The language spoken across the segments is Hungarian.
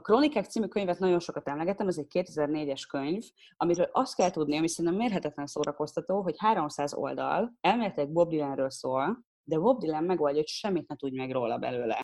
A Krónikák című könyvet nagyon sokat emlegettem, ez egy 2004-es könyv, amiről azt kell tudni, ami szerintem mérhetetlen szórakoztató, hogy 300 oldal, elméletileg Bob Dylanről szól, de Bob Dylan megoldja, hogy semmit ne tudj meg róla belőle.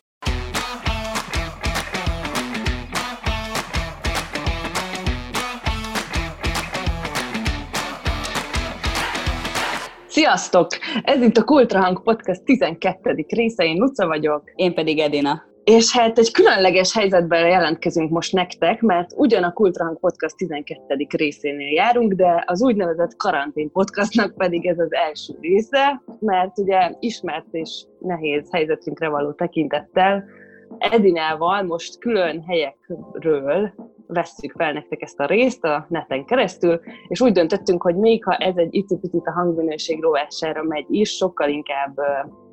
Sziasztok! Ez itt a Kultrahang Podcast 12. része, én Luca vagyok. Én pedig Edina. És hát egy különleges helyzetben jelentkezünk most nektek, mert ugyan a Kultrahang Podcast 12. részénél járunk, de az úgynevezett karantén podcastnak pedig ez az első része, mert ugye ismert és nehéz helyzetünkre való tekintettel Edinával most külön helyekről vesszük fel nektek ezt a részt a neten keresztül, és úgy döntöttünk, hogy még ha ez egy icipicit a hangminőség rovására megy is, sokkal inkább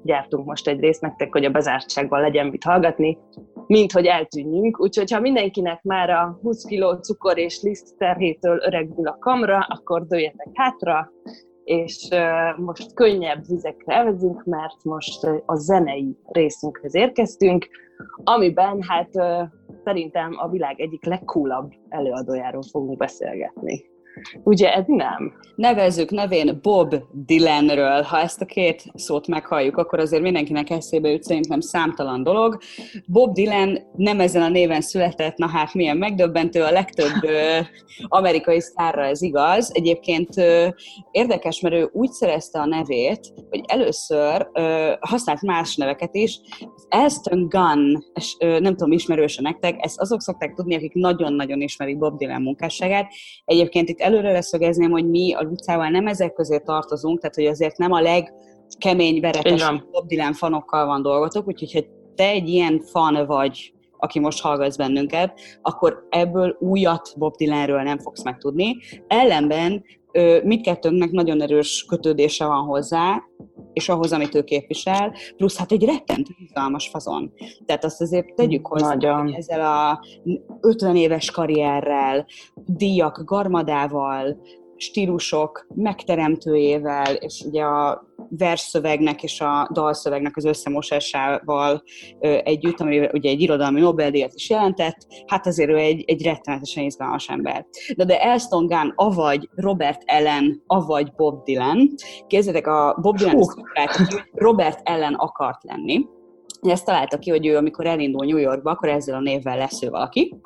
gyártunk most egy részt nektek, hogy a bezártságban legyen mit hallgatni, mint hogy eltűnjünk. Úgyhogy ha mindenkinek már a 20 kg cukor és liszt terhétől öregül a kamra, akkor dőjetek hátra, és most könnyebb vizekre elvezünk, mert most a zenei részünkhez érkeztünk, amiben hát szerintem a világ egyik legcoolabb előadójáról fogunk beszélgetni. Ugye ez nem? Nevezzük nevén Bob Dylanről. Ha ezt a két szót meghalljuk, akkor azért mindenkinek eszébe jut szerintem számtalan dolog. Bob Dylan nem ezen a néven született, na hát milyen megdöbbentő, a legtöbb amerikai szárra ez igaz. Egyébként érdekes, mert ő úgy szerezte a nevét, hogy először használt más neveket is. Az Aston Gunn, és nem tudom, ismerőse nektek, ezt azok szokták tudni, akik nagyon-nagyon ismerik Bob Dylan munkásságát. Egyébként itt előre leszögezném, hogy mi a Lucával nem ezek közé tartozunk, tehát hogy azért nem a legkemény veretes Bob Dylan fanokkal van dolgotok, úgyhogy ha te egy ilyen fan vagy, aki most hallgatsz bennünket, akkor ebből újat Bob Dylanről nem fogsz megtudni. Ellenben mindkettőnknek nagyon erős kötődése van hozzá, és ahhoz, amit ő képvisel, plusz hát egy rettent izgalmas fazon. Tehát azt azért tegyük hozzá, Nagyon. hogy ezzel a 50 éves karrierrel, díjak garmadával, stílusok megteremtőjével, és ugye a versszövegnek és a dalszövegnek az összemosásával együtt, ami ugye egy irodalmi Nobel-díjat is jelentett, hát azért ő egy, egy rettenetesen izgalmas ember. De, de Elston Gunn, avagy Robert Ellen, avagy Bob Dylan, képzeljétek, a Bob Dylan hogy Robert Ellen akart lenni, ezt találta ki, hogy ő, amikor elindul New Yorkba, akkor ezzel a névvel lesz ő valaki,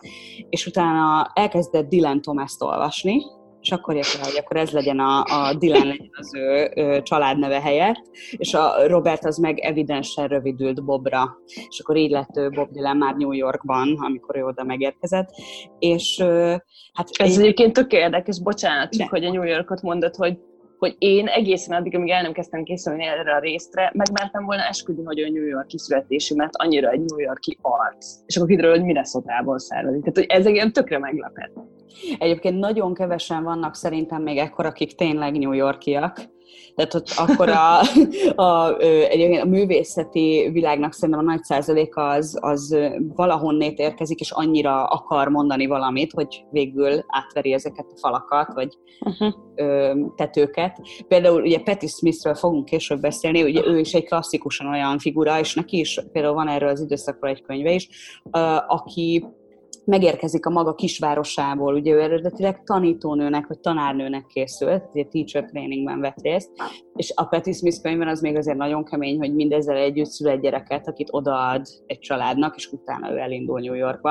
és utána elkezdett Dylan Thomas-t olvasni, és akkor jött rá, hogy akkor ez legyen a, a Dylan legyen az ő, ő családneve helyett, és a Robert az meg evidensen rövidült Bobra, és akkor így lett ő Bob Dylan már New Yorkban, amikor ő oda megérkezett, és hát... Ez én... egyébként tök érdekes, bocsánat, csak hogy a New Yorkot mondod, hogy hogy én egészen addig, amíg el nem kezdtem készülni erre a részre, megmertem volna esküdni, hogy ő New Yorki születésű, mert annyira egy New Yorki arc. És akkor kiderül, hogy Minnesota-ból származik. Tehát, hogy ez engem tökre meglepett. Egyébként nagyon kevesen vannak szerintem még ekkor, akik tényleg New Yorkiak. Tehát ott akkor a, a, a, a művészeti világnak szerintem a nagy százaléka az, az valahonnét érkezik, és annyira akar mondani valamit, hogy végül átveri ezeket a falakat, vagy uh-huh. ö, tetőket. Például ugye Patti Smithről fogunk később beszélni, ugye ő is egy klasszikusan olyan figura, és neki is például van erről az időszakról egy könyve is, aki megérkezik a maga kisvárosából, ugye ő eredetileg tanítónőnek vagy tanárnőnek készült, ugye teacher trainingben vett részt, és a Patti Smith könyvben az még azért nagyon kemény, hogy mindezzel együtt szül egy gyereket, akit odaad egy családnak, és utána ő elindul New Yorkba.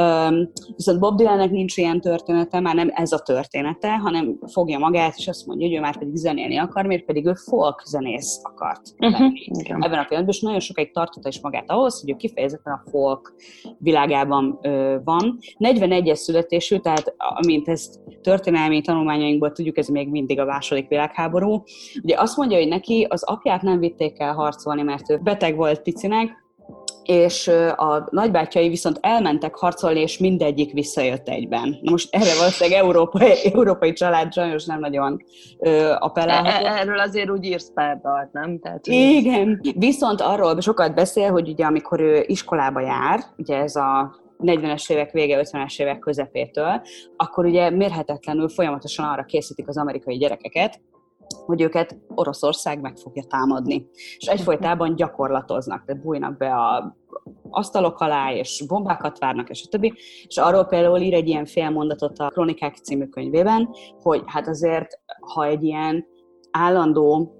Um, viszont Bob Dylannek nincs ilyen története, már nem ez a története, hanem fogja magát, és azt mondja, hogy ő már pedig zenélni akar, miért pedig ő folk zenész akart uh-huh. Ebben a pillanatban, és nagyon sokáig tartotta is magát ahhoz, hogy ő kifejezetten a folk világában van. 41-es születésű, tehát amint ezt történelmi tanulmányainkból tudjuk, ez még mindig a második világháború. Ugye azt mondja, hogy neki az apját nem vitték el harcolni, mert ő beteg volt picinek, és a nagybátyai viszont elmentek harcolni, és mindegyik visszajött egyben. Na most erre valószínűleg európai, európai család sajnos nem nagyon appellálható. E, erről azért úgy írsz pár dalt, nem? Tehát, Igen. Viszont arról sokat beszél, hogy ugye amikor ő iskolába jár, ugye ez a 40-es évek vége, 50-es évek közepétől, akkor ugye mérhetetlenül folyamatosan arra készítik az amerikai gyerekeket, hogy őket Oroszország meg fogja támadni. És egyfolytában gyakorlatoznak, tehát bújnak be a asztalok alá, és bombákat várnak, és a többi. És arról például ír egy ilyen félmondatot a Kronikák című könyvében, hogy hát azért, ha egy ilyen állandó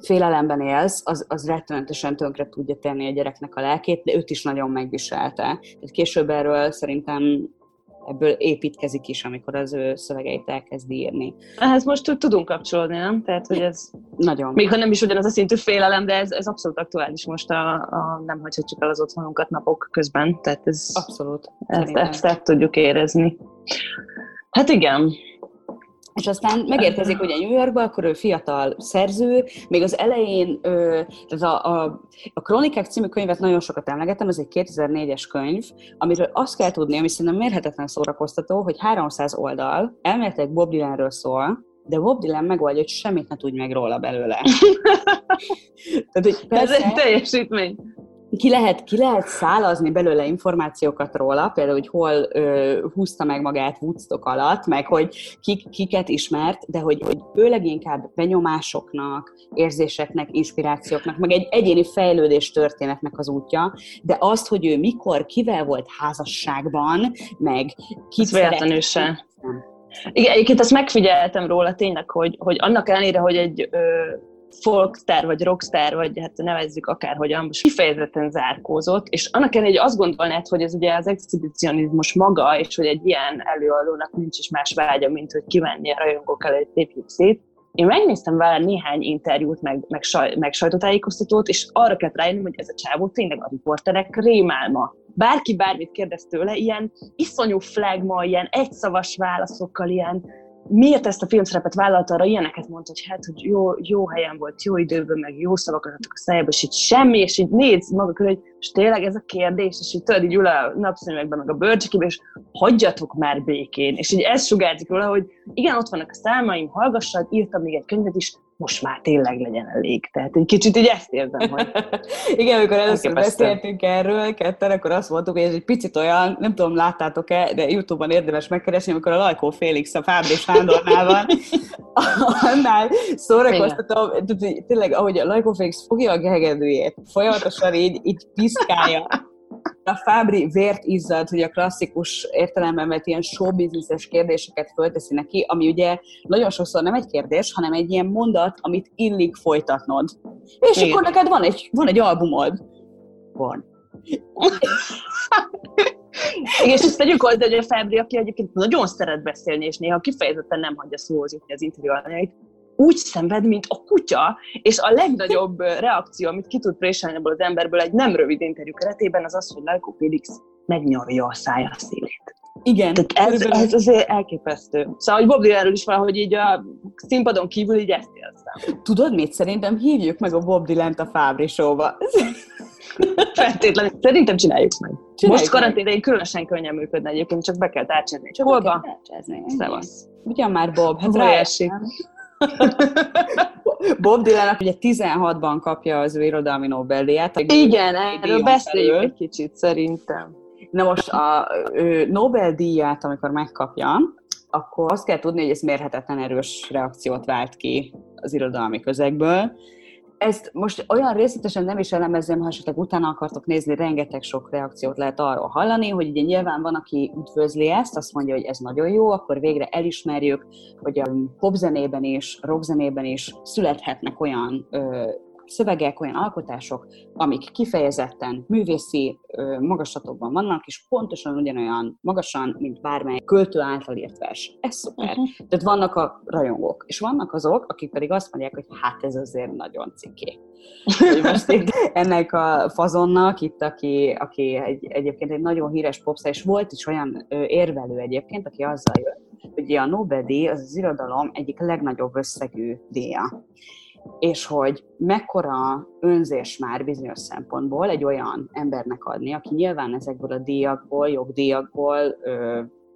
félelemben élsz, az, az rettenetesen tönkre tudja tenni a gyereknek a lelkét, de őt is nagyon megviselte. Tehát később erről szerintem ebből építkezik is, amikor az ő szövegeit elkezd írni. Ehhez most tudunk kapcsolódni, nem? Tehát, hogy ez nagyon. Még ha nem is ugyanaz a szintű félelem, de ez, ez abszolút aktuális most, a, a, nem hagyhatjuk el az otthonunkat napok közben. Tehát ez, abszolút. Ezt, ezt, ezt tudjuk érezni. Hát igen, és aztán megérkezik ugye New Yorkba, akkor ő fiatal szerző, még az elején, ö, tehát a, a, a Kronikák című könyvet nagyon sokat emlegettem, ez egy 2004-es könyv, amiről azt kell tudni, ami szerintem mérhetetlen szórakoztató, hogy 300 oldal, elméletileg Bob Dylanről szól, de Bob Dylan megoldja, hogy semmit ne tudj meg róla belőle. Tehát, hogy persze, Ez egy teljesítmény ki lehet, ki lehet szálazni belőle információkat róla, például, hogy hol ö, húzta meg magát Woodstock alatt, meg hogy kik, kiket ismert, de hogy, hogy ő leginkább benyomásoknak, érzéseknek, inspirációknak, meg egy egyéni fejlődés történetnek az útja, de azt, hogy ő mikor, kivel volt házasságban, meg kit véletlenül se. Igen, egyébként ezt megfigyeltem róla tényleg, hogy, hogy annak ellenére, hogy egy ö, folkstar, vagy rockstar, vagy hát nevezzük akárhogyan, most kifejezetten zárkózott, és annak ellenére, azt gondolnád, hogy ez ugye az exhibicionizmus maga, és hogy egy ilyen előadónak nincs is más vágya, mint hogy kimenni a rajongók előtt tépjük szét, én megnéztem vele néhány interjút, meg, meg, saj, meg sajtótájékoztatót, és arra kellett rájönni, hogy ez a csávó tényleg a riporterek rémálma. Bárki bármit kérdez tőle, ilyen iszonyú flagma, ilyen egyszavas válaszokkal, ilyen miért ezt a filmszerepet vállalta, arra ilyeneket mondta, hogy hát, hogy jó, jó helyen volt, jó időben, meg jó szavakat adtak a szájába, és így semmi, és így néz maga körül, hogy és tényleg ez a kérdés, és így tudod, így ül a napszemekben, meg a bőrcsekébe, és hagyjatok már békén. És így ez sugárzik róla, hogy igen, ott vannak a számaim, hallgassad, írtam még egy könyvet is, most már tényleg legyen elég. Tehát egy kicsit így ezt érzem, hogy... Igen, amikor először beszéltünk erről ketten, akkor azt mondtuk, hogy ez egy picit olyan, nem tudom, láttátok-e, de Youtube-on érdemes megkeresni, amikor a Lajkó Félix a Fábri Sándornál van, annál szórakoztatom, tényleg, ahogy a Lajkó Félix fogja a gehegedőjét, folyamatosan így, így piszkálja, a Fábri vért izzad, hogy a klasszikus értelemben vett ilyen showbizniszes kérdéseket fölteszi neki, ami ugye nagyon sokszor nem egy kérdés, hanem egy ilyen mondat, amit illik folytatnod. És Igen. akkor neked van egy, van egy albumod. Van. És ezt tegyük hozzá, hogy a Fábri, aki egyébként nagyon szeret beszélni, és néha kifejezetten nem hagyja szóhoz jutni az interjú úgy szenved, mint a kutya, és a legnagyobb reakció, amit ki tud préselni ebből az emberből egy nem rövid interjú keretében, az az, hogy Lajko Felix megnyalja a szája szélét. Igen. Tehát ez, ez azért elképesztő. Szóval, hogy Bob Dylanről is valahogy így a színpadon kívül így ezt érzem. Tudod mit? Szerintem hívjuk meg a Bob Dylan-t a Fábri show-ba. Feltétlenül. Szerintem csináljuk meg. Csináljuk Most karanténén különösen könnyen működne egyébként, csak be kell tárcsázni. Csak Holba? Szevasz. Ugyan már Bob, hát ráesik. Bob Dylan ugye 16-ban kapja az ő irodalmi Nobel-díját. Igen, erről beszéljük egy kicsit szerintem. Na most a Nobel-díját, amikor megkapja, akkor azt kell tudni, hogy ez mérhetetlen erős reakciót vált ki az irodalmi közegből, ezt most olyan részletesen nem is elemezem, ha esetleg utána akartok nézni, rengeteg sok reakciót lehet arról hallani, hogy ugye nyilván van, aki üdvözli ezt, azt mondja, hogy ez nagyon jó, akkor végre elismerjük, hogy a popzenében is, rockzenében is születhetnek olyan ö, szövegek, olyan alkotások, amik kifejezetten művészi magaslatokban vannak, és pontosan ugyanolyan magasan, mint bármely költő által írt vers. Ez szuper. Uh-huh. Tehát vannak a rajongók, és vannak azok, akik pedig azt mondják, hogy hát ez azért nagyon ciké. most itt ennek a fazonnak, itt aki, aki egy, egyébként egy nagyon híres popstar, és volt is olyan érvelő egyébként, aki azzal jött, hogy a Nobel-díj az az irodalom egyik legnagyobb összegű díja és hogy mekkora önzés már bizonyos szempontból egy olyan embernek adni, aki nyilván ezekből a díjakból, jogdíjakból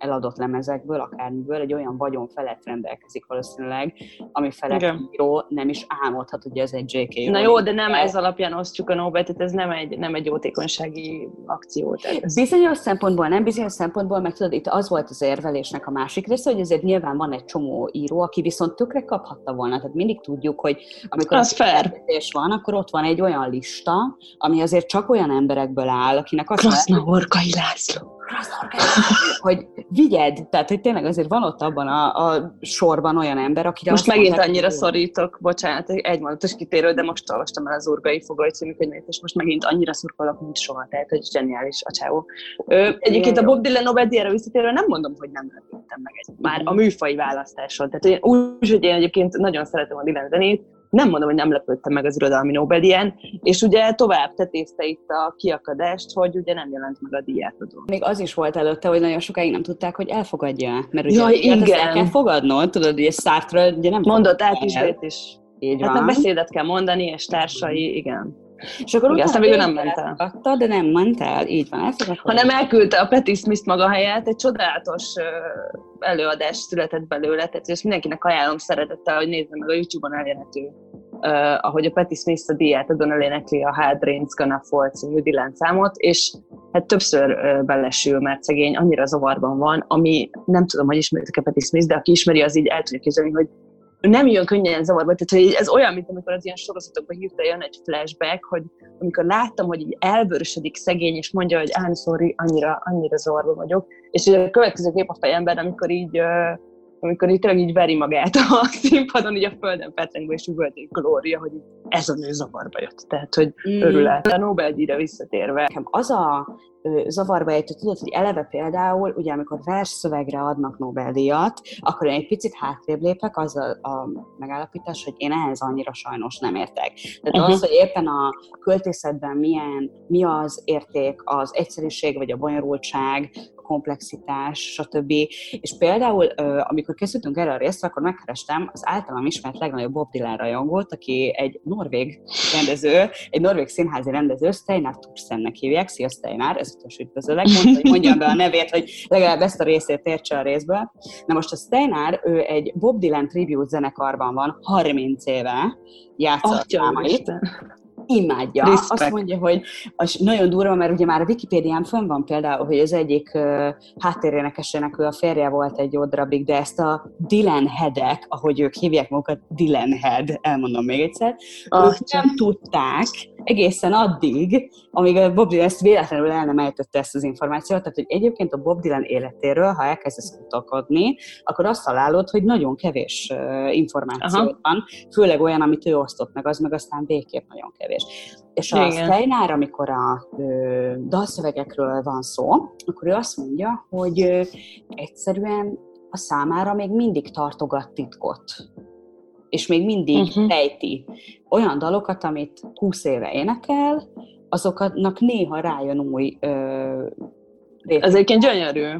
eladott lemezekből, akármiből egy olyan vagyon felett rendelkezik valószínűleg, ami felett Igen. író nem is álmodhat, hogy ez egy J.K. Na jó, de nem ez alapján osztjuk a Nobel, tehát ez nem egy, nem egy jótékonysági akció. ez... Bizonyos szempontból nem, bizonyos szempontból, meg tudod, itt az volt az érvelésnek a másik része, hogy azért nyilván van egy csomó író, aki viszont tökre kaphatta volna. Tehát mindig tudjuk, hogy amikor az fair. van, akkor ott van egy olyan lista, ami azért csak olyan emberekből áll, akinek az Kraszna Horkai László hogy vigyed, tehát hogy tényleg azért van ott abban a, a sorban olyan ember, aki Most megint mondták, annyira hogy... szorítok, bocsánat, egy mondatos kitérő, de most olvastam el az Urgai Fogai című könyvét, és most megint annyira szurkolok, mint soha, tehát hogy zseniális a csávó. Egyébként a Bob Dylan Nobel-díjára visszatérve nem mondom, hogy nem lepődtem meg egy, már a műfai választáson. Tehát úgy, hogy én egyébként nagyon szeretem a Dylan zenét, nem mondom, hogy nem lepődtem meg az irodalmi Nobel-díján, és ugye tovább tetézte itt a kiakadást, hogy ugye nem jelent meg a díjátadó. Még az is volt előtte, hogy nagyon sokáig nem tudták, hogy elfogadja, mert ugye Jaj, igen. el kell fogadnod, tudod, ugye Sartre ugye nem Mondott át is, is. Így hát van. beszédet kell mondani, és társai, igen. És akkor Igen, aztán végül nem ment el. Elfogadta, de nem ment el, így van. Elfogadta. Hanem elküldte a Patti Smith maga helyett, egy csodálatos előadás született belőle, tehát ezt mindenkinek ajánlom szeretettel, hogy nézze meg a YouTube-on elérhető, uh, ahogy a Patti Smith a díját adon elénekli a Hard Rain's Gonna Fall című számot, és hát többször uh, belesül, mert szegény annyira zavarban van, ami nem tudom, hogy ismeritek a Patti Smith, de aki ismeri, az így el tudja képzelni, hogy nem jön könnyen zavarba, tehát hogy ez olyan, mint amikor az ilyen sorozatokban hirtelen jön egy flashback, hogy amikor láttam, hogy így elvörösödik szegény, és mondja, hogy I'm sorry, annyira, annyira zavarba vagyok, és a következő kép a fejemben, amikor így amikor így tényleg így veri magát a színpadon, így a földön petrengve, és üvölt egy glória, hogy ez a nő zavarba jött. Tehát, hogy mm. örül. A Nobel-díjra visszatérve. Nekem az a zavarba ejtő, tudod, hogy eleve például, ugye amikor versszövegre adnak Nobel-díjat, akkor én egy picit hátrébb lépek, az a, a megállapítás, hogy én ehhez annyira sajnos nem értek. Tehát uh-huh. az, hogy éppen a költészetben milyen, mi az érték, az egyszerűség vagy a bonyolultság, komplexitás, stb. És például, amikor készültünk erre a részre, akkor megkerestem az általam ismert legnagyobb Bob Dylan rajongót, aki egy norvég rendező, egy norvég színházi rendező, Steinar Tursennek hívják. Szia Steinar, ezúttal is üdvözöllek. Mondta, hogy mondjam be a nevét, hogy legalább ezt a részét értse a részből. Na most a Steinar, ő egy Bob Dylan tribute zenekarban van 30 éve, játszott számait imádja. Respect. Azt mondja, hogy az nagyon durva, mert ugye már a Wikipédián fönn van például, hogy az egyik uh, háttérénekesének ő a férje volt egy jó darabig, de ezt a Dylan Headek, ahogy ők hívják magukat, Dylan Head, elmondom még egyszer, oh, ők nem tudták egészen addig, amíg a Bob Dylan ezt véletlenül el nem ejtette ezt az információt, tehát hogy egyébként a Bob Dylan életéről, ha elkezdesz kutakodni, akkor azt találod, hogy nagyon kevés információ Aha. van, főleg olyan, amit ő osztott meg, az meg aztán végképp nagyon kevés kevés. És a Steinár, amikor a ö, dalszövegekről van szó, akkor ő azt mondja, hogy ö, egyszerűen a számára még mindig tartogat titkot. És még mindig uh-huh. rejti olyan dalokat, amit 20 éve énekel, azoknak néha rájön új ö, Ez egyébként gyönyörű.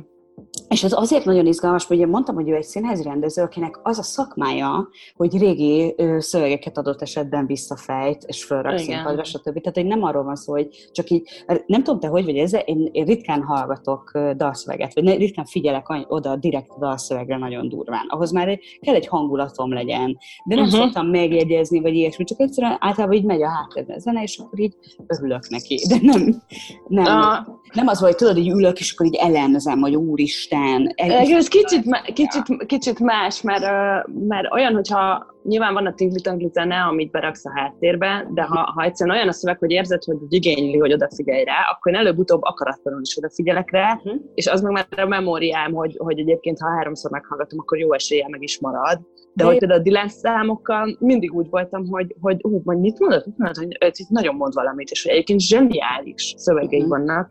És ez azért nagyon izgalmas, hogy én mondtam, hogy ő egy színházi rendező, akinek az a szakmája, hogy régi szövegeket adott esetben visszafejt, és fölrak színpadra, stb. Tehát, hogy nem arról van szó, hogy csak így, nem tudom te, hogy vagy ezzel, én, én ritkán hallgatok dalszöveget, vagy ritkán figyelek oda direkt a dalszövegre nagyon durván. Ahhoz már kell egy hangulatom legyen. De nem uh-huh. szoktam megjegyezni, vagy ilyesmi, csak egyszerűen általában így megy a háttérben a zene, és akkor így örülök neki. De nem, nem, uh. nem az, hogy tudod, hogy ülök, és akkor így ellenzem, hogy úristen. Ez kicsit, kicsit, kicsit más, mert, mert olyan, hogyha nyilván van a tingli zene, amit beraksz a háttérbe, de ha, ha egyszerűen olyan a szöveg, hogy érzed, hogy igényli, hogy odafigyelj rá, akkor én előbb-utóbb akaratlanul is odafigyelek rá, uh-huh. és az meg már a memóriám, hogy, hogy egyébként ha háromszor meghallgatom, akkor jó eséllyel meg is marad. De, de hogy például a Dylan számokkal mindig úgy voltam, hogy, hogy hú, majd mit mondod, mit mondod, hogy itt nagyon mond valamit, és hogy egyébként zseniális szövegei uh-huh. vannak.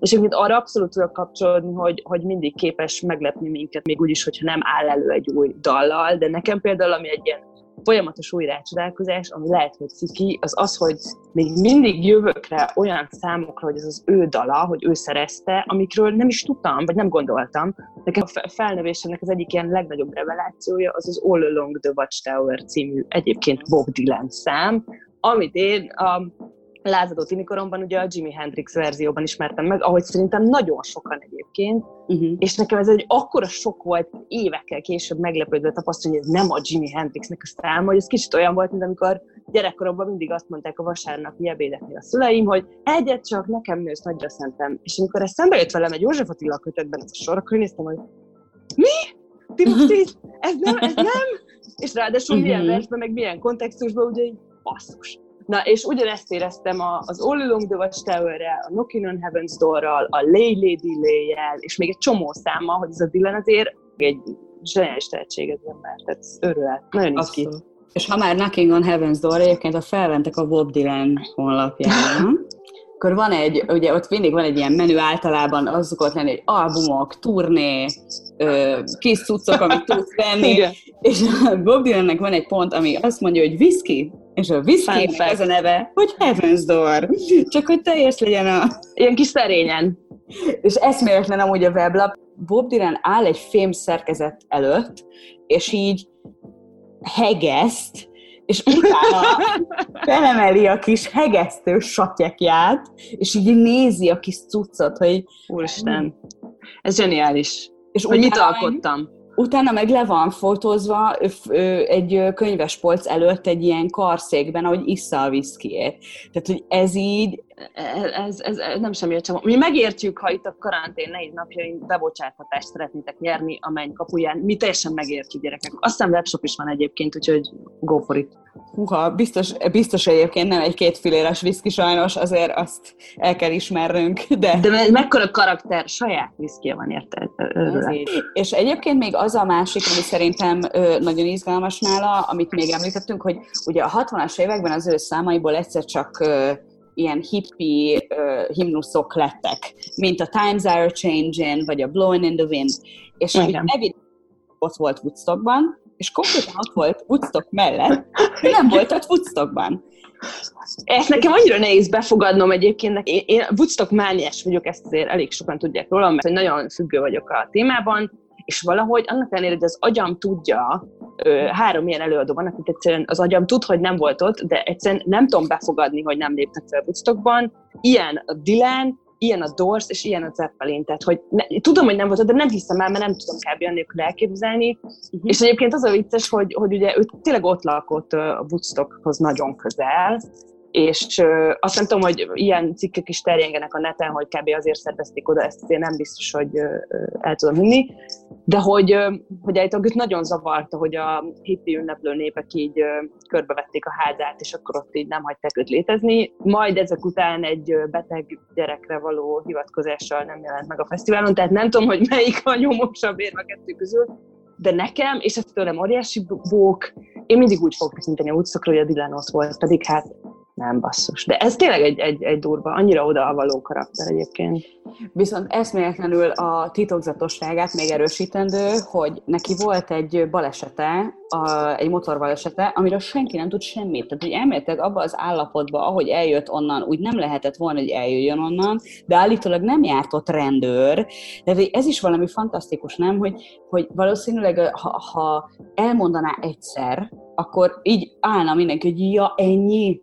És egyébként arra abszolút tudok kapcsolódni, hogy, hogy mindig képes meglepni minket, még úgy is, hogyha nem áll elő egy új dallal, de nekem például, ami egy ilyen folyamatos új rácsodálkozás, ami lehet, hogy ciki, az az, hogy még mindig jövök rá olyan számokra, hogy ez az ő dala, hogy ő szerezte, amikről nem is tudtam, vagy nem gondoltam. Nekem a felnevésemnek az egyik ilyen legnagyobb revelációja az az All Along the Watchtower című egyébként Bob Dylan szám, amit én a lázadó tinikoromban ugye a Jimi Hendrix verzióban ismertem meg, ahogy szerintem nagyon sokan egyébként, uh-huh. és nekem ez egy akkora sok volt évekkel később meglepődve tapasztalni, hogy ez nem a Jimi Hendrixnek a száma, hogy ez kicsit olyan volt, mint amikor gyerekkoromban mindig azt mondták a vasárnapi ebédeknél a szüleim, hogy egyet csak nekem nősz nagyra szentem. És amikor ez szembe jött velem egy József Attila kötetben ez a sor, akkor néztem, hogy mi? Ti most így, ez nem, ez nem? És ráadásul uh-huh. milyen versben, meg milyen kontextusban, ugye így basszus. Na, és ugyanezt éreztem az All Along the Watchtower-rel, a Knocking on Heaven's Door-ral, a Lay Lady Lay-jel, és még egy csomó számmal, hogy ez a Dylan azért egy zseniális tehetség ez ember, tehát örület. Nagyon is ki. És ha már Knocking on Heaven's Door, egyébként a felventek a Bob Dylan honlapjára, akkor van egy, ugye ott mindig van egy ilyen menü általában, az szokott lenni, hogy albumok, turné, ö, kis cuccok, amit tudsz venni, és a Bob Dylannek van egy pont, ami azt mondja, hogy whisky, és a whisky ez a neve, hogy Heaven's Door. Csak hogy teljes legyen a... Ilyen kis szerényen. És eszméletlen amúgy a weblap. Bob Dylan áll egy fém szerkezet előtt, és így hegeszt, és utána felemeli a kis hegesztő satyekját, és így nézi a kis cuccot, hogy... Úristen, ez zseniális. És hogy mit alkottam? Utána meg le van fotózva egy könyvespolc előtt egy ilyen karszékben, ahogy issza a viszkiét. Tehát, hogy ez így... Ez, ez, ez nem semmi csak. Mi megértjük, ha itt a karantén nehéz napjain bebocsáthatást szeretnétek nyerni a menny kapuján. Mi teljesen megértjük, gyerekek. Aztán webshop is van egyébként, úgyhogy go for it. Húha, biztos, biztos egyébként nem egy két filéres viszki sajnos, azért azt el kell ismernünk. De, de mekkora karakter, saját viszki van, érted? És egyébként még az a másik, ami szerintem nagyon izgalmas nála, amit még említettünk, hogy ugye a 60-as években az ő számaiból egyszer csak ilyen hippi uh, himnuszok lettek, mint a Times Are Changing, vagy a Blowing in the Wind. És David ott volt Woodstockban, és konkrétan ott volt Woodstock mellett, nem volt ott Woodstockban. Ezt nekem annyira nehéz befogadnom egyébként. Én, én Woodstock mániás vagyok, ezt azért elég sokan tudják rólam, mert nagyon függő vagyok a témában, és valahogy annak ellenére, hogy az agyam tudja, három ilyen előadó van, akik egyszerűen az agyam tud, hogy nem volt ott, de egyszerűen nem tudom befogadni, hogy nem léptek fel Woodstockban. Ilyen a Dylan, ilyen a Doors, és ilyen a Zeppelin. Tehát, hogy ne, tudom, hogy nem volt ott, de nem hiszem el, mert nem tudom kb. annélkül elképzelni. Uh-huh. És egyébként az a vicces, hogy, hogy ugye ő tényleg ott lakott a Woodstockhoz nagyon közel, és azt nem tudom, hogy ilyen cikkek is terjengenek a neten, hogy kb. azért szervezték oda, ezt azért nem biztos, hogy el tudom hinni, de hogy, hogy állítólag őt nagyon zavarta, hogy a hippi ünneplő népek így körbevették a házát, és akkor ott így nem hagyták őt létezni. Majd ezek után egy beteg gyerekre való hivatkozással nem jelent meg a fesztiválon, tehát nem tudom, hogy melyik a nyomosabb érve a kettő közül, de nekem, és ez tőlem óriási bók, én mindig úgy fogok tekinteni a utcakra, hogy a Dylan ott volt, pedig hát nem basszus. De ez tényleg egy, egy, egy durva, annyira odavaló karakter egyébként. Viszont eszméletlenül a titokzatosságát még erősítendő, hogy neki volt egy balesete, a, egy motorbalesete, amiről senki nem tud semmit. Tehát, hogy elméletileg abba az állapotba, ahogy eljött onnan, úgy nem lehetett volna, hogy eljöjjön onnan, de állítólag nem járt ott rendőr. De ez is valami fantasztikus, nem? Hogy, hogy valószínűleg, ha, ha elmondaná egyszer, akkor így állna mindenki, hogy ja, ennyi,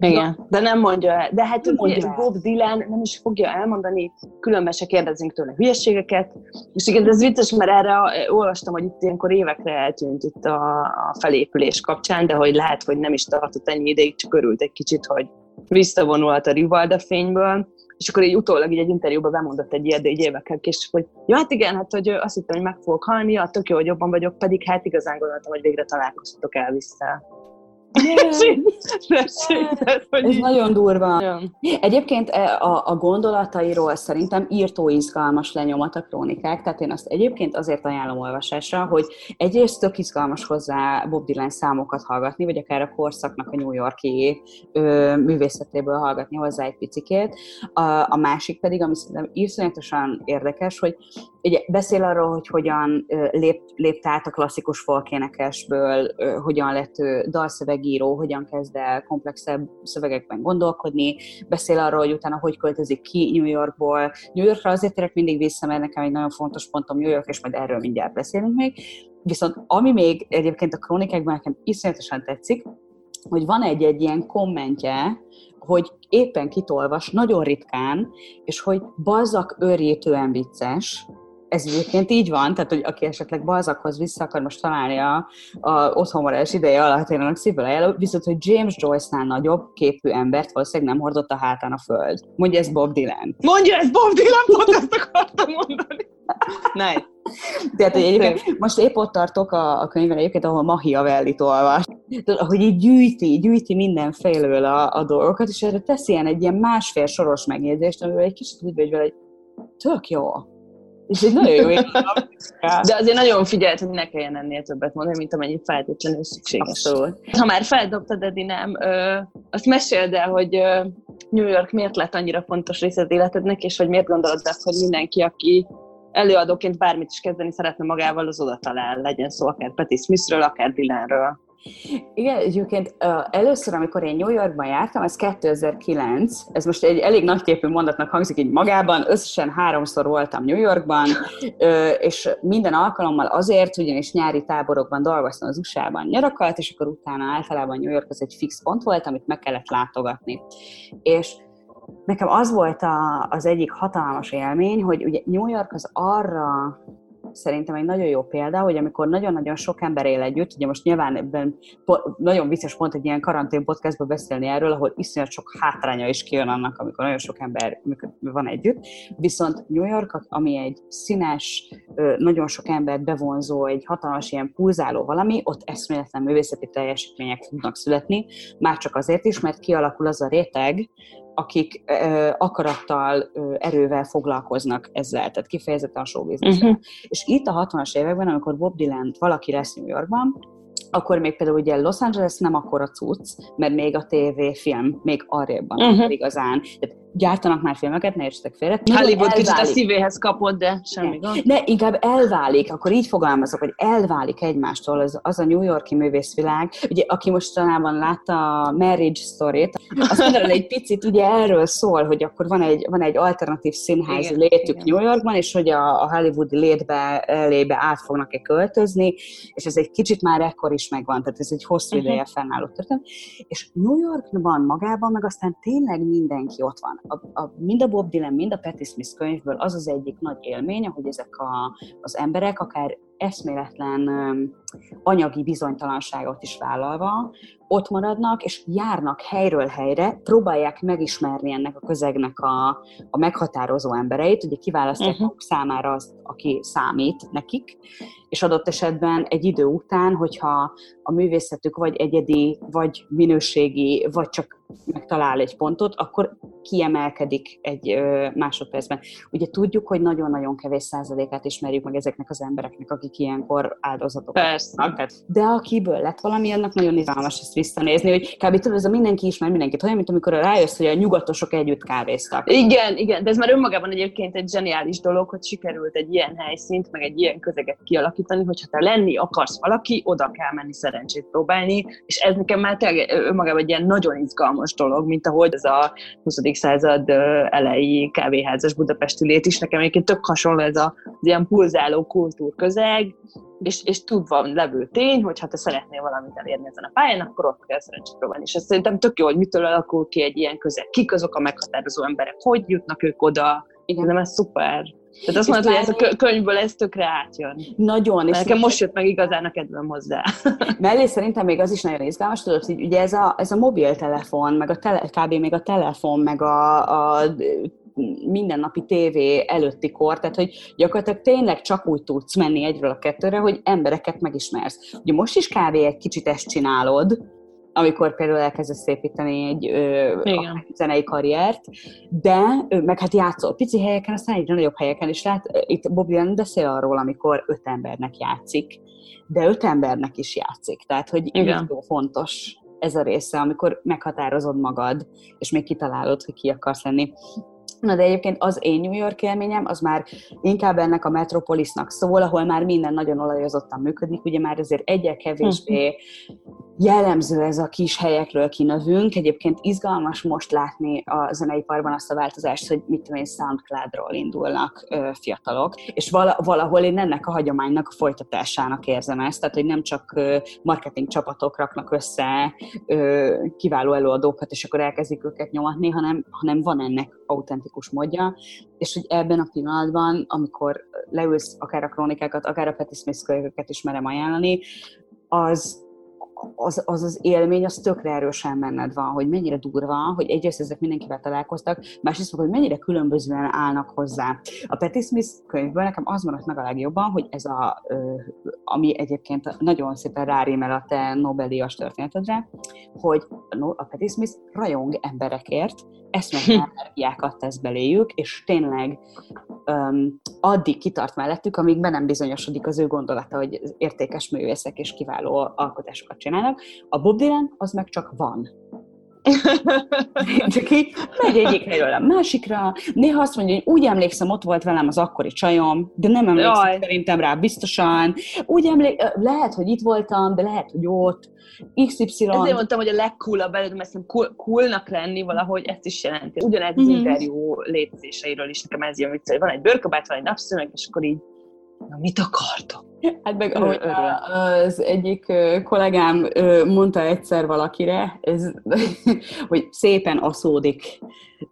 igen, de nem mondja el. De hát mondja Bob Dylan nem is fogja elmondani, különben se kérdezünk tőle hülyeségeket. És igen, ez vicces, mert erre olvastam, hogy itt ilyenkor évekre eltűnt itt a, a felépülés kapcsán, de hogy lehet, hogy nem is tartott ennyi ideig, csak örült egy kicsit, hogy visszavonult a Rivalda fényből. És akkor így utólag így egy interjúban bemondott egy ilyet, így évekkel később, hogy jó, hát igen, hát hogy azt hittem, hogy meg fogok halni, ja, tök jó, hogy jobban vagyok, pedig hát igazán gondoltam, hogy végre találkoztatok Ez nagyon durva. Ja. Egyébként e, a, a gondolatairól szerintem írtó izgalmas lenyomat a krónikák, tehát én azt egyébként azért ajánlom olvasásra, hogy egyrészt tök izgalmas hozzá Bob Dylan számokat hallgatni, vagy akár a korszaknak a New Yorki ö, művészetéből hallgatni hozzá egy picikét. A, a másik pedig, ami szerintem iszonyatosan érdekes, hogy ugye beszél arról, hogy hogyan lép, lépte át a klasszikus folkénekesből, hogyan lett ő dalszövegíró, hogyan kezd el komplexebb szövegekben gondolkodni, beszél arról, hogy utána hogy költözik ki New Yorkból. New Yorkra azért térek mindig vissza, mert nekem egy nagyon fontos pontom New York, és majd erről mindjárt beszélünk még. Viszont ami még egyébként a krónikákban nekem iszonyatosan tetszik, hogy van egy-egy ilyen kommentje hogy éppen kitolvas, nagyon ritkán, és hogy balzak őrjétően vicces, ez egyébként így van, tehát hogy aki esetleg balzakhoz vissza akar most találni a, a otthonmarás ideje alatt, én annak szívvel ajánlom, viszont, hogy James Joyce-nál nagyobb képű embert valószínűleg nem hordott a hátán a föld. Mondja ez Bob Dylan. Mondja ez Bob Dylan, pont ezt akartam mondani. Nice. Tehát, hogy egyébként most épp ott tartok a, a könyvben egyébként, ahol Machiavellit olvas, hogy így gyűjti, gyűjti mindenfélől a, a dolgokat, és erre tesz ilyen egy ilyen másfél soros megjegyzést, amivel egy kicsit úgy vagy vele, hogy tök jó. És egy nagyon jó De azért nagyon figyelt, hogy ne kelljen ennél többet mondani, mint amennyi feltétlenül szükséges. Abszolút. Ha már feldobtad, Edinem, ö, azt meséld el, hogy ö, New York miért lett annyira fontos része az életednek, és hogy miért gondolod azt, hogy mindenki, aki előadóként bármit is kezdeni szeretne magával, az oda talál, legyen szó akár Patti Smithről, akár Dylanről. Igen, egyébként először, amikor én New Yorkban jártam, ez 2009, ez most egy elég nagyképű mondatnak hangzik így magában, összesen háromszor voltam New Yorkban, és minden alkalommal azért, ugyanis nyári táborokban dolgoztam az USA-ban nyarakat, és akkor utána általában New York az egy fix pont volt, amit meg kellett látogatni. És nekem az volt a, az egyik hatalmas élmény, hogy ugye New York az arra szerintem egy nagyon jó példa, hogy amikor nagyon-nagyon sok ember él együtt, ugye most nyilván ebben nagyon vicces pont egy ilyen karantén podcastban beszélni erről, ahol iszonyat sok hátránya is kijön annak, amikor nagyon sok ember van együtt, viszont New York, ami egy színes, nagyon sok embert bevonzó, egy hatalmas ilyen pulzáló valami, ott eszméletlen művészeti teljesítmények tudnak születni, már csak azért is, mert kialakul az a réteg, akik ö, akarattal, ö, erővel foglalkoznak ezzel, tehát kifejezetten a show uh-huh. És itt a 60-as években, amikor Bob Dylan valaki lesz New Yorkban, akkor még például ugye Los Angeles nem akkora cucc, mert még a TV film még arrébb van uh-huh. igazán. Tehát gyártanak már filmeket, ne értsetek félre. Hollywood kicsit a szívéhez kapott, de semmi gond. De inkább elválik, akkor így fogalmazok, hogy elválik egymástól az, az a New Yorki művészvilág. Ugye, aki mostanában látta a Marriage Story-t, az például egy picit ugye erről szól, hogy akkor van egy, van egy alternatív színházi igen, létük igen. New Yorkban, és hogy a, a hollywoodi létbe elébe át fognak-e költözni, és ez egy kicsit már ekkor is megvan, tehát ez egy hosszú uh-huh. ideje fennálló történet. És New Yorkban magában meg aztán tényleg mindenki ott van a, a, mind a Bob Dylan, mind a Patti Smith könyvből az az egyik nagy élmény, hogy ezek a, az emberek akár eszméletlen anyagi bizonytalanságot is vállalva, ott maradnak, és járnak helyről helyre, próbálják megismerni ennek a közegnek a, a meghatározó embereit, ugye kiválasztják uh-huh. számára azt, aki számít nekik, és adott esetben egy idő után, hogyha a művészetük vagy egyedi, vagy minőségi, vagy csak megtalál egy pontot, akkor kiemelkedik egy másodpercben. Ugye tudjuk, hogy nagyon-nagyon kevés százalékát ismerjük meg ezeknek az embereknek, akik ilyenkor áldozatok. Persze. De akiből lett valami, annak nagyon izgalmas ezt visszanézni, hogy kb. tudod, ez a mindenki ismer mindenkit, olyan, mint amikor rájössz, hogy a nyugatosok együtt kávéztak. Igen, igen, de ez már önmagában egyébként egy zseniális dolog, hogy sikerült egy ilyen helyszínt, meg egy ilyen közeget kialakítani, hogyha te lenni akarsz valaki, oda kell menni szerencsét próbálni, és ez nekem már tényleg önmagában egy ilyen nagyon izgalmas dolog, mint ahogy ez a 20. század elejé kávéházas budapesti lét is, nekem egyébként tök hasonló ez a, az ilyen pulzáló kultúrközeg, és, és tudva levő tény, hogy ha te szeretnél valamit elérni ezen a pályán, akkor ott kell szerencsét próbálni. És ez szerintem tök jó, hogy mitől alakul ki egy ilyen közeg, kik azok a meghatározó emberek, hogy jutnak ők oda, igen, nem ez szuper. Tehát azt mondod, hogy ez a könyvből ez tökre átjön. Nagyon. És nekem most jött meg igazán a kedvem hozzá. Mellé szerintem még az is nagyon izgalmas, tudod, hogy ugye ez a, ez a mobiltelefon, meg a tele, kb. még a telefon, meg a, a mindennapi tévé előtti kor, tehát hogy gyakorlatilag tényleg csak úgy tudsz menni egyről a kettőre, hogy embereket megismersz. Ugye most is kb. egy kicsit ezt csinálod, amikor például elkezdesz építeni egy ö, zenei karriert, de ö, meg hát játszol pici helyeken, aztán egyre nagyobb helyeken is lát, itt Bob Dylan beszél arról, amikor öt embernek játszik, de öt embernek is játszik, tehát hogy Igen. fontos ez a része, amikor meghatározod magad, és még kitalálod, hogy ki akarsz lenni. Na de egyébként az én New York élményem, az már inkább ennek a metropolisnak szól, ahol már minden nagyon olajozottan működik, ugye már azért egyel kevésbé jellemző ez a kis helyekről kinövünk. Egyébként izgalmas most látni a zeneiparban azt a változást, hogy mit tudom én, Soundcloud-ról indulnak ö, fiatalok, és vala, valahol én ennek a hagyománynak a folytatásának érzem ezt, tehát hogy nem csak ö, marketing csapatok raknak össze ö, kiváló előadókat, és akkor elkezdik őket nyomatni, hanem, hanem van ennek autentikus módja, és hogy ebben a pillanatban, amikor leülsz akár a krónikákat, akár a Patti Smith is merem ajánlani, az, az, az az élmény, az tökre erősen benned van, hogy mennyire durva, hogy egyrészt ezek mindenkivel találkoztak, másrészt hogy mennyire különbözően állnak hozzá. A Patti Smith könyvből nekem az maradt meg a legjobban, hogy ez a, ami egyébként nagyon szépen rárémel a te Nobel-díjas történetedre, hogy a Patti Smith rajong emberekért, eszmetlen energiákat tesz beléjük, és tényleg um, addig kitart mellettük, amíg be nem bizonyosodik az ő gondolata, hogy értékes művészek és kiváló alkotásokat csinálnak. A Bob Dylan az meg csak van. Csak így megy egyik helyről a másikra, néha azt mondja, hogy úgy emlékszem, ott volt velem az akkori csajom, de nem emlékszem Jaj. szerintem rá biztosan. Úgy emlék, lehet, hogy itt voltam, de lehet, hogy ott. XY. Ezért mondtam, hogy a legcoolabb előtt, mert cool, coolnak lenni valahogy ezt is jelenti. Ugyanez az mhm. interjú létezéseiről is nekem ez jön hogy van egy bőrkabát, van egy napszöveg, és akkor így na mit akartok? Hát meg ahogy az egyik kollégám mondta egyszer valakire, ez, hogy szépen aszódik.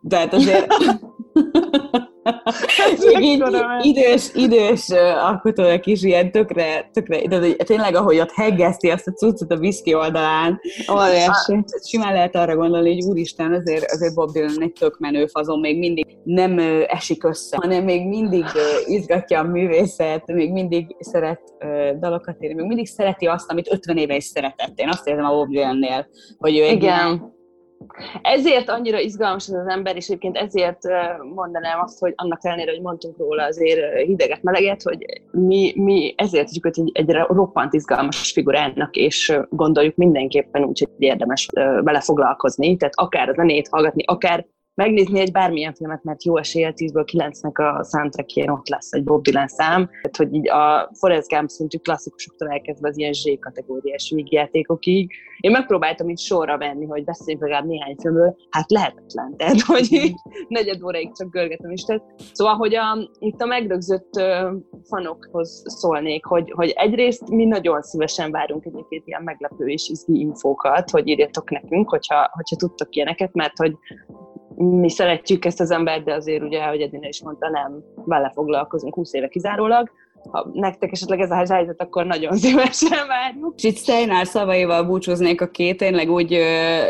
Tehát azért így, idős, idős alkotónak is ilyen tökre, tökre de tényleg, ahogy ott heggeszti azt a cuccot a viszki oldalán, Óriási. simán lehet arra gondolni, hogy úristen, azért, azért Bob Dylan egy tök menő fazon, még mindig nem esik össze, hanem még mindig izgatja a művészet, még mindig szeret dalokat írni, még mindig szereti azt, amit 50 éve is szeretett. Én azt érzem a Bob Dylan-nél, hogy ő egy Igen ezért annyira izgalmas ez az ember, és egyébként ezért mondanám azt, hogy annak ellenére, hogy mondtunk róla azért hideget, meleget, hogy mi, mi ezért őt egy, egy roppant izgalmas figurának, és gondoljuk mindenképpen úgy, hogy érdemes vele foglalkozni, tehát akár a zenét hallgatni, akár megnézni egy bármilyen filmet, mert jó esélye 10-ből 9-nek a soundtrackjén ott lesz egy Bob Dylan szám, tehát hogy így a Forrest Gump szintű klasszikusoktól elkezdve az ilyen Z-kategóriás vígjátékokig. Én megpróbáltam itt sorra venni, hogy beszéljünk legalább néhány filmről, hát lehetetlen, tehát hogy így negyed óráig csak görgetem is. Tehát, szóval, hogy a, itt a megrögzött uh, fanokhoz szólnék, hogy, hogy egyrészt mi nagyon szívesen várunk egyébként ilyen meglepő és izgi infókat, hogy írjatok nekünk, hogyha, hogyha tudtok ilyeneket, mert hogy mi szeretjük ezt az embert, de azért ugye, ahogy Edina is mondta, nem vele foglalkozunk 20 éve kizárólag, ha nektek esetleg ez a helyzet, akkor nagyon szívesen várjuk. És itt Steinár szavaival búcsúznék, aki tényleg úgy ö,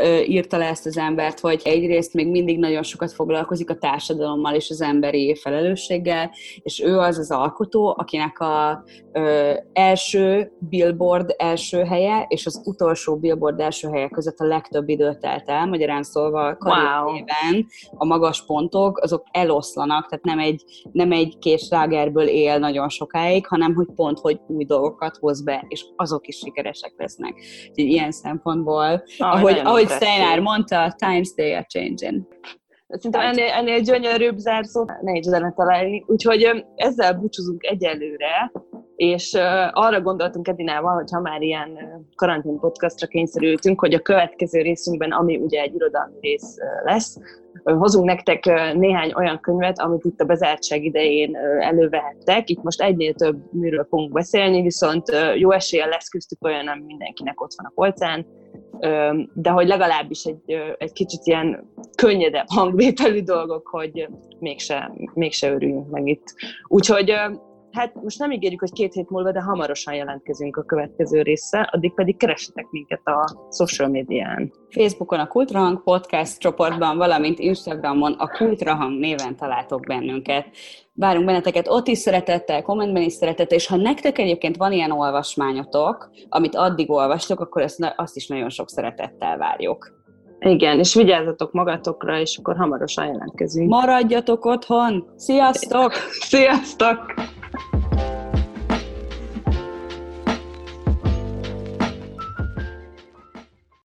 ö, írta le ezt az embert, hogy egyrészt még mindig nagyon sokat foglalkozik a társadalommal és az emberi felelősséggel, és ő az az alkotó, akinek a ö, első billboard első helye és az utolsó billboard első helye között a legtöbb időt telt el, magyarán szólva a karrierében wow. a magas pontok, azok eloszlanak, tehát nem egy, nem egy két slágerből él nagyon sokáig, sokáig, hanem hogy pont, hogy új dolgokat hoz be, és azok is sikeresek lesznek. Úgyhogy ilyen szempontból, ah, ahogy, ahogy Steinár mondta, times they are changing. Szerintem ennél, ennél gyönyörűbb zárszót nehéz lenne találni. Úgyhogy ezzel búcsúzunk egyelőre, és arra gondoltunk Edinával, hogy ha már ilyen karantén podcastra kényszerültünk, hogy a következő részünkben, ami ugye egy irodalmi rész lesz, hozunk nektek néhány olyan könyvet, amit itt a bezártság idején elővehettek. Itt most egynél több műről fogunk beszélni, viszont jó eséllyel lesz köztük olyan, ami mindenkinek ott van a polcán, de hogy legalábbis egy, egy kicsit ilyen könnyedebb hangvételű dolgok, hogy mégse, mégse örüljünk meg itt. Úgyhogy Hát most nem ígérjük, hogy két hét múlva, de hamarosan jelentkezünk a következő része, addig pedig keressetek minket a social médián. Facebookon a Kultrahang podcast csoportban, valamint Instagramon a Kultrahang néven találtok bennünket. Várunk benneteket ott is szeretettel, kommentben is szeretettel, és ha nektek egyébként van ilyen olvasmányotok, amit addig olvastok, akkor ezt, azt is nagyon sok szeretettel várjuk. Igen, és vigyázzatok magatokra, és akkor hamarosan jelentkezünk. Maradjatok otthon! Sziasztok! Sziasztok!